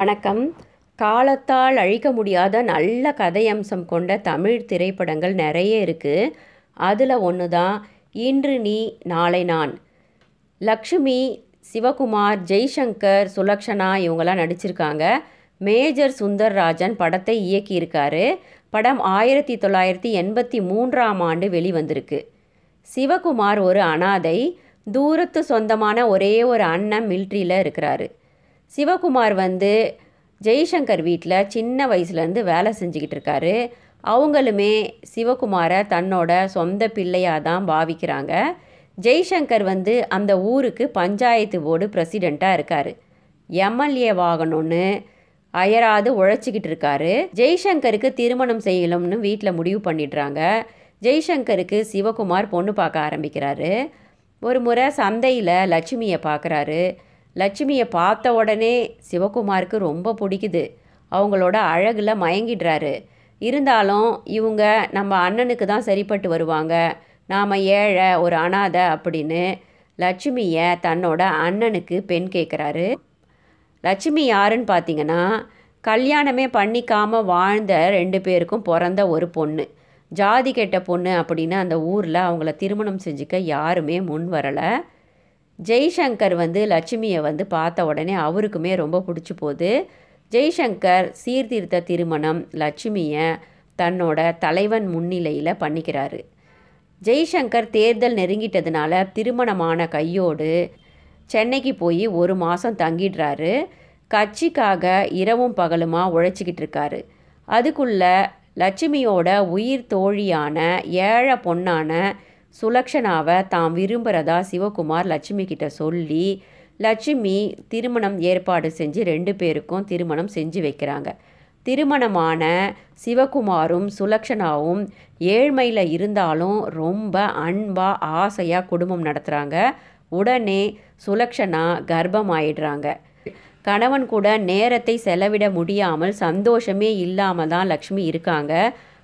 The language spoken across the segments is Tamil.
வணக்கம். காலத்தால் அழிக்க முடியாத நல்ல கதையம்சம் கொண்ட தமிழ் திரைப்படங்கள் நிறைய இருக்குது அதில் ஒன்று தான் இன்று நீ நாளை நான். லக்ஷ்மி சிவகுமார் ஜெய்சங்கர் சுலக்ஷனா இவங்கெல்லாம் நடிச்சிருக்காங்க. மேஜர் சுந்தர்ராஜன் படத்தை இயக்கியிருக்காரு. படம் ஆயிரத்தி தொள்ளாயிரத்தி எண்பத்தி மூன்றாம் ஆண்டு வெளிவந்திருக்கு. சிவகுமார் ஒரு அனாதை தூரத்து சொந்தமான ஒரே ஒரு அண்ணன் மில்ட்ரியில் இருக்கிறாரு. சிவகுமார் வந்து ஜெய்சங்கர் வீட்டில் சின்ன வயசுலேருந்து வேலை செஞ்சுக்கிட்டு இருக்காரு அவங்களுமே சிவகுமாரை தன்னோட சொந்த பிள்ளையாக தான் பாவிக்கிறாங்க. ஜெய்சங்கர் வந்து அந்த ஊருக்கு பஞ்சாயத்து போர்டு பிரசிடெண்ட்டாக இருக்கார். எம்எல்ஏ வாகனம்னு அயராது உழைச்சிக்கிட்டு இருக்காரு ஜெய்சங்கருக்கு திருமணம் செய்யணும்னு வீட்டில் முடிவு பண்ணிடுறாங்க. ஜெய்சங்கருக்கு சிவகுமார் பொண்ணு பார்க்க ஆரம்பிக்கிறாரு. ஒரு முறை சந்தையில் லட்சுமியை பார்க்குறாரு. லட்சுமியை பார்த்த உடனே சிவகுமாருக்கு ரொம்ப பிடிக்குது. அவங்களோட அழகில் மயங்கிடுறாரு. இருந்தாலும் இவங்க நம்ம அண்ணனுக்கு தான் சரிப்பட்டு வருவாங்க. நாம் ஏழை ஒரு அனாதை அப்படின்னு லட்சுமியை தன்னோட அண்ணனுக்கு பெண் கேட்குறாரு லட்சுமி யாருன்னு பார்த்தீங்கன்னா கல்யாணமே பண்ணிக்காமல் வாழ்ந்த ரெண்டு பேருக்கும் பிறந்த ஒரு பொண்ணு. ஜாதி கெட்ட பொண்ணு அப்படின்னு அந்த ஊரில் அவங்கள திருமணம் செஞ்சுக்க யாருமே முன் வரலை. ஜெய்சங்கர் வந்து லட்சுமியை வந்து பார்த்த உடனே அவருக்குமே ரொம்ப பிடிச்சி போகுது. ஜெய்சங்கர் சீர்திருத்த திருமணம் லட்சுமியை தன்னோட தலைவன் முன்னிலையில் பண்ணிக்கிறாரு. ஜெய்சங்கர் தேர்தல் நெருங்கிட்டதுனால திருமணமான கையோடு சென்னைக்கு போய் ஒரு மாதம் தங்கிடுறாரு. கட்சிக்காக இரவும் பகலுமா உழைச்சிக்கிட்டு இருக்காரு. அதுக்குள்ள லட்சுமியோட உயிர் தோழியான ஏழை பொண்ணான சுலக்ஷனாவை தாம் விரும்புகிறதா சிவகுமார் லட்சுமி கிட்ட சொல்லி லட்சுமி திருமணம் ஏற்பாடு செஞ்சு ரெண்டு பேருக்கும் திருமணம் செஞ்சு வைக்கிறாங்க. திருமணமான சிவகுமாரும் சுலக்ஷனாவும் ஏழ்மையில் இருந்தாலும் ரொம்ப அன்பாக ஆசையாக குடும்பம் நடத்துகிறாங்க உடனே சுலக்ஷனா கர்ப்பம் ஆயிடுறாங்க கணவன் கூட நேரத்தை செலவிட முடியாமல் சந்தோஷமே இல்லாமல் தான் லக்ஷ்மி இருக்காங்க.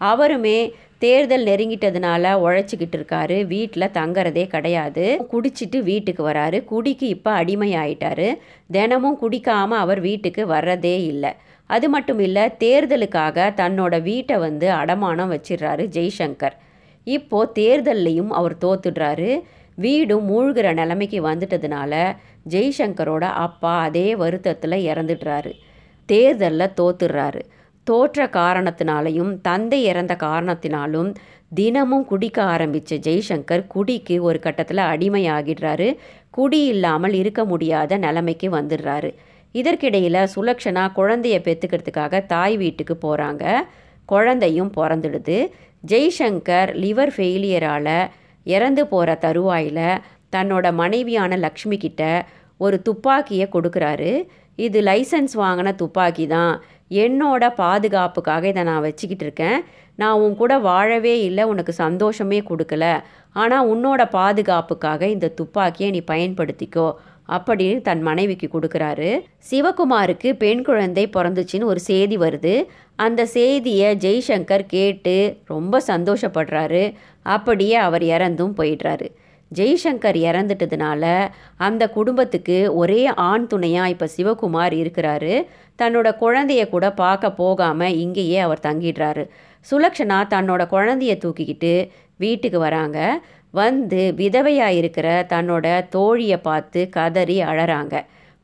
அவருமே தேர்தல் நெருங்கிட்டதுனால உழைச்சிக்கிட்டு இருக்காரு. வீட்டில் தங்கறதே கிடையாது. குடிச்சிட்டு வீட்டுக்கு வராரு. குடிக்கு இப்போ அடிமை ஆயிட்டாரு தினமும் குடிக்காமல் அவர் வீட்டுக்கு வர்றதே இல்லை. அது மட்டும் இல்லை தேர்தலுக்காக தன்னோட வீட்டை வந்து அடமானம் வச்சிடுறாரு ஜெய்சங்கர். இப்போது தேர்தல்லையும் அவர் தோத்துடுறாரு. வீடும் மூழ்கிற நிலைமைக்கு வந்துட்டதுனால ஜெய்சங்கரோட அப்பா அதே வருத்தத்தில் இறந்துடுறாரு. தேர்தலில் தோத்துடுறாரு. தோற்ற காரணத்தினாலையும் தந்தை இறந்த காரணத்தினாலும் தினமும் குடிக்க ஆரம்பித்த ஜெய்சங்கர் குடிக்கு ஒரு கட்டத்தில் அடிமையாகிடுறாரு. குடி இல்லாமல் இருக்க முடியாத நிலைமைக்கு வந்துடுறாரு. இதற்கிடையில் சுலக்ஷனா குழந்தைய பெற்றுக்கிறதுக்காக தாய் வீட்டுக்கு போகிறாங்க குழந்தையும் பிறந்துடுது. ஜெய்சங்கர் லிவர் ஃபெயிலியரால் இறந்து போகிற தருவாயில் தன்னோட மனைவியான லக்ஷ்மி கிட்ட ஒரு துப்பாக்கியை கொடுக்குறாரு. இது லைசன்ஸ் வாங்கின துப்பாக்கி தான் என்னோட பாதுகாப்புக்காக இதை நான் வச்சுக்கிட்டு இருக்கேன். நான் உன் கூட வாழவே இல்லை உனக்கு சந்தோஷமே கொடுக்கல. ஆனால் உன்னோட பாதுகாப்புக்காக இந்த துப்பாக்கியை நீ பயன்படுத்திக்கோ அப்படின்னு தன் மனைவிக்கு கொடுக்குறாரு. சிவகுமாருக்கு பெண் குழந்தை பிறந்துச்சின்னு ஒரு செய்தி வருது. அந்த செய்தியை ஜெய்சங்கர் கேட்டு ரொம்ப சந்தோஷப்படுறாரு. அப்படியே அவர் இறந்தும் போயிடுறாரு. ஜெய்சங்கர் இறந்துட்டதுனால அந்த குடும்பத்துக்கு ஒரே ஆண் துணையாக இப்போ சிவகுமார் இருக்கிறாரு. தன்னோட குழந்தைய கூட பார்க்க போகாமல் இங்கேயே அவர் தங்கிடுறாரு. சுலக்ஷனா தன்னோட குழந்தைய தூக்கிக்கிட்டு வீட்டுக்கு வராங்க. வந்து விதவையாக இருக்கிற தன்னோட தோழியை பார்த்து கதறி அழறாங்க.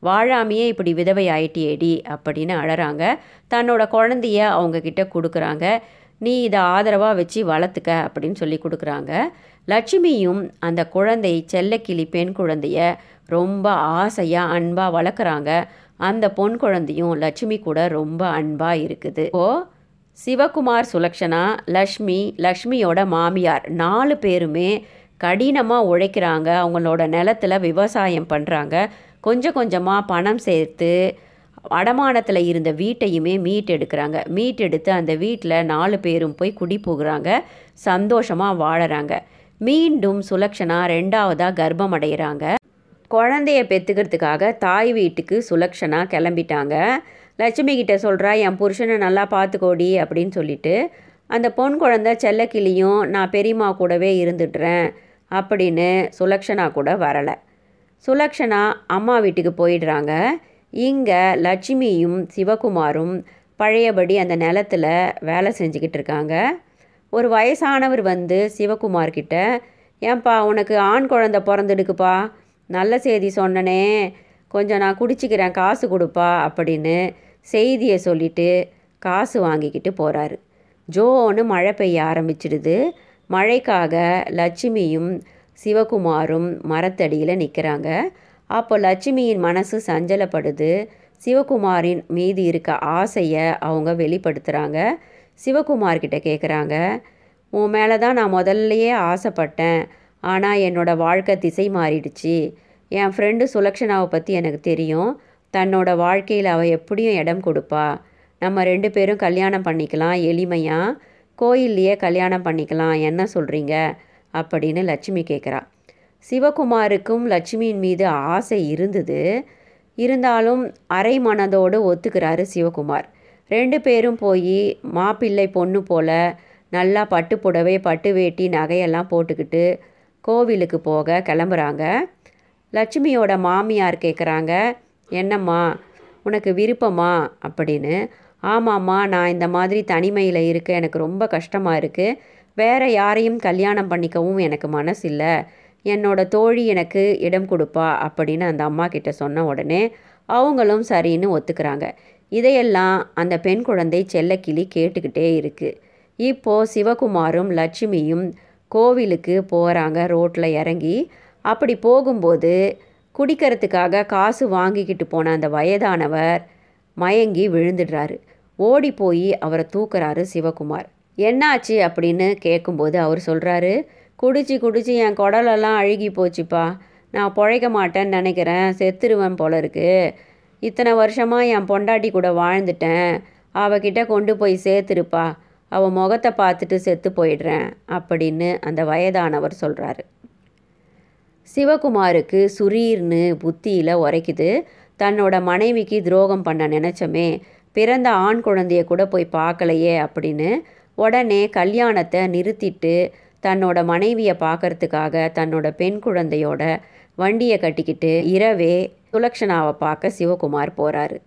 வாழாமையே இப்படி விதவை ஆயிட்டியேடி அப்படின்னு அழறாங்க. தன்னோட குழந்தைய அவங்கக்கிட்ட கொடுக்குறாங்க. நீ இதை ஆதரவாக வச்சு வளர்த்துக்க அப்படின்னு சொல்லி கொடுக்குறாங்க. லட்சுமியும் அந்த குழந்தை செல்லக்கிளி பெண் குழந்தைய ரொம்ப ஆசையாக அன்பாக வளர்க்குறாங்க. அந்த பொன் குழந்தையும் லட்சுமி கூட ரொம்ப அன்பாக இருக்குது. ஓ சிவகுமார் சுலக்ஷனா லக்ஷ்மி லக்ஷ்மியோட மாமியார் நாலு பேருமே கடினமாக உழைக்கிறாங்க. அவங்களோட நிலத்தில் விவசாயம் பண்ணுறாங்க கொஞ்சம் கொஞ்சமாக பணம் சேர்த்து அடமானத்தில் இருந்த வீட்டையுமே மீட் எடுக்கிறாங்க மீட் எடுத்து அந்த வீட்டில் நாலு பேரும் போய் குடி போகிறாங்க சந்தோஷமாக வாழறாங்க. மீண்டும் சுலக்ஷனா ரெண்டாவதாக கர்ப்பம் அடைகிறாங்க குழந்தைய பெற்றுக்கிறதுக்காக தாய் வீட்டுக்கு சுலக்ஷனா கிளம்பிட்டாங்க. லட்சுமி கிட்ட சொல்கிறா என் புருஷனை நல்லா பார்த்துக்கோடி அப்படின்னு சொல்லிட்டு அந்த பொன் குழந்தை செல்லக்கிளியும் நான் பெரியம்மா கூடவே இருந்துடுறேன் அப்படின்னு சுலக்ஷனா கூட வரலை. சுலக்ஷனா அம்மா வீட்டுக்கு போயிடுறாங்க. இங்கே லட்சுமியும் சிவகுமாரும் பழையபடி அந்த நிலத்துல வேலை செஞ்சுக்கிட்டு இருக்காங்க. ஒரு வயசானவர் வந்து சிவகுமார்கிட்ட ஏன்பா உனக்கு ஆண் குழந்த பிறந்துடுக்குப்பா நல்ல செய்தி சொன்னனே. கொஞ்சம் நான் குடிச்சிக்கிறேன் காசு கொடுப்பா அப்படின்னு செய்தியை சொல்லிட்டு காசு வாங்கிக்கிட்டு போகிறாரு ஜோன்னு மழை பெய்ய ஆரம்பிச்சிடுது. மழைக்காக லட்சுமியும் சிவகுமாரும் மரத்தடியில் நிற்கிறாங்க அப்போ லட்சுமியின் மனசு சஞ்சலப்படுது. சிவகுமாரின் மீது இருக்க ஆசையை அவங்க வெளிப்படுத்துகிறாங்க சிவகுமார்கிட்ட கேட்குறாங்க உன் மேலே தான் நான் முதல்லையே ஆசைப்பட்டேன். ஆனால் என்னோடய வாழ்க்கை திசை மாறிடுச்சு. என் ஃப்ரெண்டு சுலக்ஷனாவை பற்றி எனக்கு தெரியும். தன்னோட வாழ்க்கையில் அவள் எப்படியும் இடம் கொடுப்பா. நம்ம ரெண்டு பேரும் கல்யாணம் பண்ணிக்கலாம் எளிமையாக கோயில்லையே கல்யாணம் பண்ணிக்கலாம் என்ன சொல்கிறீங்க அப்படின்னு லட்சுமி கேட்குறா சிவகுமாருக்கும் லட்சுமியின் மீது ஆசை இருந்தது. இருந்தாலும் அரை மனதோடு ஒத்துக்கிறாரு சிவகுமார். ரெண்டு பேரும் போய் மாப்பிள்ளை பொண்ணு போல் நல்லா பட்டு புடவை பட்டு வேட்டி நகையெல்லாம் போட்டுக்கிட்டு கோவிலுக்கு போக கிளம்புறாங்க. லட்சுமியோட மாமியார் கேட்குறாங்க என்னம்மா உனக்கு விருப்பமா? அப்படின்னு. ஆமாம்மா நான் இந்த மாதிரி தனிமையில் இருக்க எனக்கு ரொம்ப கஷ்டமாக இருக்குது வேறு யாரையும் கல்யாணம் பண்ணிக்கவும் எனக்கு மனசு இல்லை என்னோட தோழி எனக்கு இடம் கொடுப்பா. அப்படின்னு அந்த அம்மா கிட்ட சொன்ன உடனே அவங்களும் சரின்னு ஒத்துக்கிறாங்க. இதையெல்லாம் அந்த பெண் குழந்தை செல்லக்கிளி கேட்டுக்கிட்டே இருக்குது இப்போது சிவகுமாரும் லட்சுமியும் கோவிலுக்கு போகிறாங்க ரோட்டில் இறங்கி. அப்படி போகும்போது குடிக்கிறதுக்காக காசு வாங்கிக்கிட்டு போன அந்த வயதானவர் மயங்கி விழுந்துடுறாரு. ஓடி போய் அவரை தூக்குறாரு சிவகுமார். என்னாச்சு? அப்படின்னு கேட்கும்போது அவர் சொல்கிறாரு குடிச்சு குடிச்சு என் குடலெல்லாம் அழுகி போச்சுப்பா. நான் பிழைக்க மாட்டேன்னு நினைக்கிறேன். செத்துருவேன் போல இருக்குது இத்தனை வருஷமாக என் பொண்டாட்டி கூட வாழ்ந்துட்டேன். அவகிட்ட கொண்டு போய் சேர்த்துருப்பா. அவள் முகத்தை பார்த்துட்டு செத்து போயிடுறேன் அப்படின்னு அந்த வயதானவர் சொல்கிறாரு சிவகுமாருக்கு சுரீர்னு புத்தியில் உரைக்குது. தன்னோட மனைவிக்கு துரோகம் பண்ண நினச்சமே பிறந்த ஆண் குழந்தைய கூட போய் பார்க்கலையே அப்படின்னு உடனே கல்யாணத்தை நிறுத்திட்டு தன்னோட மனைவியை பார்க்கறதுக்காக தன்னோட பெண் குழந்தையோட வண்டியை கட்டிக்கிட்டு இரவே சுலக்ஷனாவை பார்க்க சிவகுமார் போகிறாரு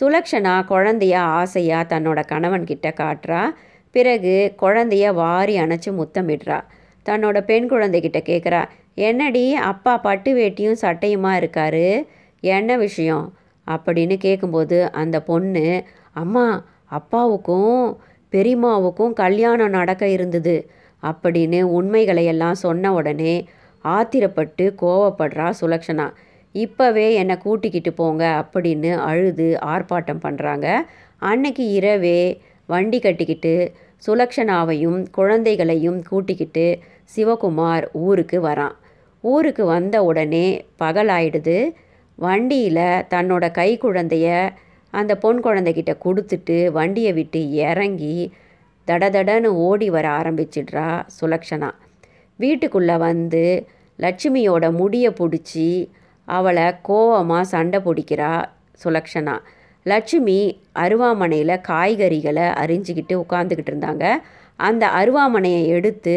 சுலக்ஷனா குழந்தைய ஆசையாக தன்னோட கணவன்கிட்ட காட்டுறா. பிறகு குழந்தைய வாரி அணைச்சி முத்தமிடுறா. தன்னோட பெண் குழந்தைகிட்ட கேட்குறா என்னடி அப்பா பட்டு வேட்டியும் சட்டையுமா இருக்காரு? என்ன விஷயம்? அப்படின்னு கேட்கும்போது அந்த பொண்ணு அம்மா அப்பாவுக்கும் பெரியம்மாவுக்கும் கல்யாணம் நடக்க இருந்தது அப்படின்னு உண்மைகளை எல்லாம் சொன்ன உடனே ஆத்திரப்பட்டு கோவப்படுறா சுலக்ஷனா. இப்போவே என்னை கூட்டிக்கிட்டு போங்க அப்படின்னு அழுது ஆர்ப்பாட்டம் பண்ணுறாங்க அன்னைக்கு இரவே வண்டி கட்டிக்கிட்டு சுலக்ஷனாவையும் குழந்தைகளையும் கூட்டிக்கிட்டு சிவகுமார் ஊருக்கு வரான். ஊருக்கு வந்த உடனே பகலாயிடுது. வண்டியில் தன்னோட கை குழந்தைய அந்த பொன் குழந்தைகிட்ட கொடுத்துட்டு வண்டியை விட்டு இறங்கி தடதடன்னு ஓடி வர ஆரம்பிச்சிடுறா சுலக்ஷனா. வீட்டுக்குள்ளே வந்து லட்சுமியோட முடியை பிடிச்சி அவளை கோவமாக சண்டை பிடிக்கிறா சுலக்ஷனா. லட்சுமி அருவாமனையில் காய்கறிகளை அறிஞ்சிக்கிட்டு உட்காந்துக்கிட்டு இருந்தாங்க. அந்த அருவாமனையை எடுத்து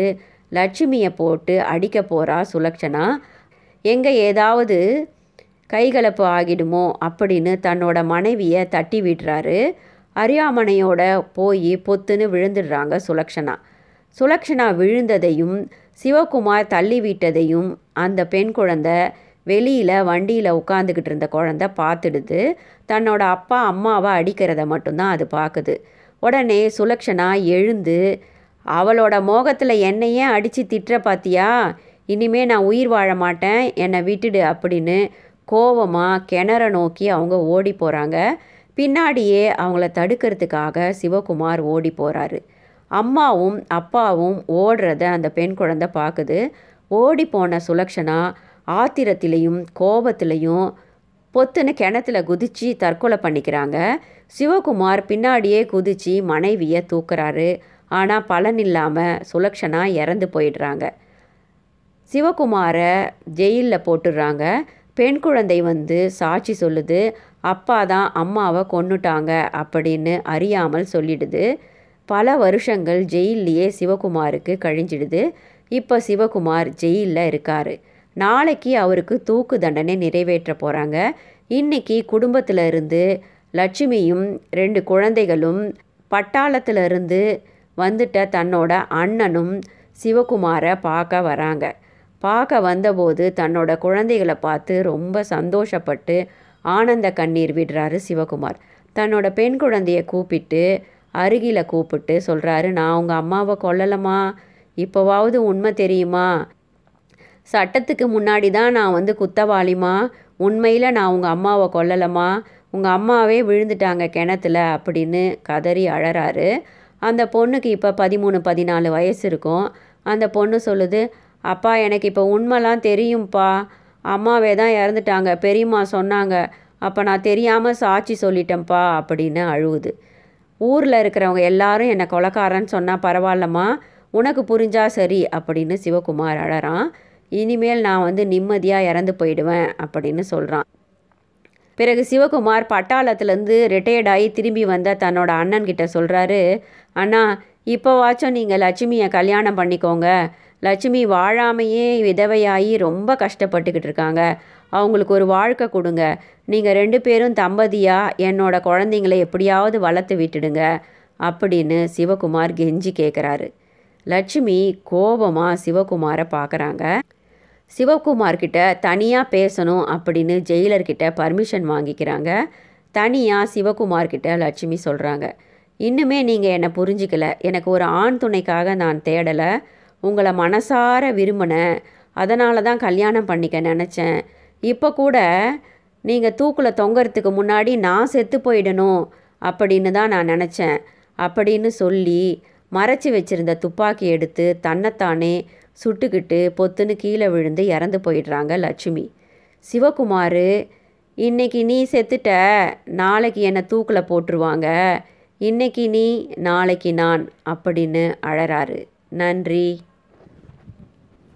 லட்சுமியை போட்டு அடிக்க போகிறா சுலக்ஷனா. எங்கே ஏதாவது கைகலப்பு ஆகிடுமோ அப்படின்னு தன்னோட மனைவியை தட்டி விடுறாரு அரியாமனையோட போய் பொத்துன்னு விழுந்துடுறாங்க சுலக்ஷனா. சுலக்ஷனா விழுந்ததையும் சிவகுமார் தள்ளி விட்டதையும் அந்த பெண் குழந்தை வெளியில் வண்டியில் உட்காந்துக்கிட்டு இருந்த குழந்த பார்த்துடுது. தன்னோட அப்பா அம்மாவை அடிக்கிறத மட்டும்தான் அது பார்க்குது. உடனே சுலக்ஷனா எழுந்து அவளோட மோகத்தில் என்னையே அடித்து திட்டுற பார்த்தியா இனிமே நான் உயிர் வாழ மாட்டேன். என்னை விட்டுடு அப்படின்னு கோவமாக கிணற நோக்கி அவங்க ஓடி போகிறாங்க பின்னாடியே அவங்கள தடுக்கிறதுக்காக சிவகுமார் ஓடி போகிறாரு அம்மாவும் அப்பாவும் ஓடுறத அந்த பெண் குழந்தை பார்க்குது ஓடி போன சுலக்ஷனா ஆத்திரத்திலையும் கோபத்திலையும் பொத்துன்னு கிணத்துல குதிச்சு தற்கொலை பண்ணிக்கிறாங்க. சிவகுமார் பின்னாடியே குதிச்சு மனைவியை தூக்குறாரு. ஆனால் பலன் இல்லாமல் சுலக்ஷனா இறந்து போயிடுறாங்க. சிவகுமாரை ஜெயிலில் போட்டுடுறாங்க. பெண் குழந்தை வந்து சாட்சி சொல்லுது. அப்பா தான் அம்மாவை கொன்னுட்டாங்க அப்படின்னு அறியாமல் சொல்லிடுது. பல வருஷங்கள் ஜெயிலேயே சிவகுமாருக்கு கழிஞ்சிடுது. இப்போ சிவகுமார் ஜெயிலில் இருக்கார். நாளைக்கு அவருக்கு தூக்கு தண்டனை நிறைவேற்ற போகிறாங்க இன்னைக்கு குடும்பத்தில் இருந்து லட்சுமியும் ரெண்டு குழந்தைகளும் பட்டாளத்தில் இருந்து வந்துட்ட தன்னோட அண்ணனும் சிவகுமாரை பார்க்க வராங்க. பார்க்க வந்தபோது தன்னோட குழந்தைகளை பார்த்து ரொம்ப சந்தோஷப்பட்டு ஆனந்த கண்ணீர் விடுறாரு சிவகுமார். தன்னோட பெண் குழந்தையை கூப்பிட்டு அருகில் கூப்பிட்டு சொல்கிறாரு நான் உங்கள் அம்மாவை கொல்லலம்மா. இப்போவாவது உண்மை தெரியுமா? சட்டத்துக்கு முன்னாடி தான் நான் வந்து குத்தவாளிமா உண்மையில் நான் உங்கள் அம்மாவை கொல்லலம்மா. உங்கள் அம்மாவே விழுந்துட்டாங்க கிணத்துல அப்படின்னு கதறி அழறாரு. அந்த பொண்ணுக்கு இப்போ பதிமூணு பதினாலு வயசு இருக்கும். அந்த பொண்ணு சொல்லுது அப்பா எனக்கு இப்போ உண்மைலாம் தெரியும்ப்பா அம்மாவே தான் இறந்துட்டாங்க. பெரியம்மா சொன்னாங்க. அப்போ நான் தெரியாமல் சாட்சி சொல்லிட்டேன்ப்பா அப்படின்னு அழுவுது. ஊரில் இருக்கிறவங்க எல்லாரும் என்னை கொலக்காரன்னு சொன்னால் பரவாயில்லம்மா. உனக்கு புரிஞ்சா சரி அப்படின்னு சிவகுமார் அழறான். இனிமேல் நான் வந்து நிம்மதியாக இறந்து போயிடுவேன் அப்படின்னு சொல்கிறான் பிறகு சிவகுமார் பட்டாளத்துலேருந்து ரிட்டையர்ட் ஆகி திரும்பி வந்த தன்னோட அண்ணன்கிட்ட சொல்கிறாரு அண்ணா இப்போவாச்சும் நீங்கள் லட்சுமியை கல்யாணம் பண்ணிக்கோங்க. லட்சுமி வாழாமையே விதவையாகி ரொம்ப கஷ்டப்பட்டுக்கிட்டு இருக்காங்க. அவங்களுக்கு ஒரு வாழ்க்கை கொடுங்க. நீங்கள் ரெண்டு பேரும் தம்பதியாக என்னோட குழந்தைங்கள எப்படியாவது வளர்த்து விட்டுடுங்க அப்படின்னு சிவகுமார் கெஞ்சி கேட்குறாரு லட்சுமி கோபமாக சிவகுமாரை பார்க்குறாங்க சிவகுமார்கிட்ட தனியாக பேசணும் அப்படின்னு ஜெயிலர்கிட்ட பர்மிஷன் வாங்கிக்கிறாங்க. தனியாக சிவகுமார்கிட்ட லட்சுமி சொல்கிறாங்க இன்னுமே நீங்கள் என்னை புரிஞ்சிக்கல. எனக்கு ஒரு ஆண் துணைக்காக நான் தேடலை. உங்களை மனசார விரும்பினேன். அதனால தான் கல்யாணம் பண்ணிக்க நினச்சேன். இப்போ கூட நீங்கள் தூக்கில் தொங்கறதுக்கு முன்னாடி நான் செத்து போயிடணும் அப்படின்னு தான் நான் நினச்சேன். அப்படின்னு சொல்லி மறைச்சி வச்சிருந்த துப்பாக்கி எடுத்து தன்னைத்தானே சுட்டுக்கிட்டு பொத்துன்னு கீழே விழுந்து இறந்து போயிடுறாங்க லட்சுமி. சிவகுமார் இன்னைக்கு நீ செத்துட்ட நாளைக்கு என்னை தூக்கில் போட்டுருவாங்க. இன்னைக்கு நீ நாளைக்கு நான் அப்படின்னு அழறாரு. நன்றி.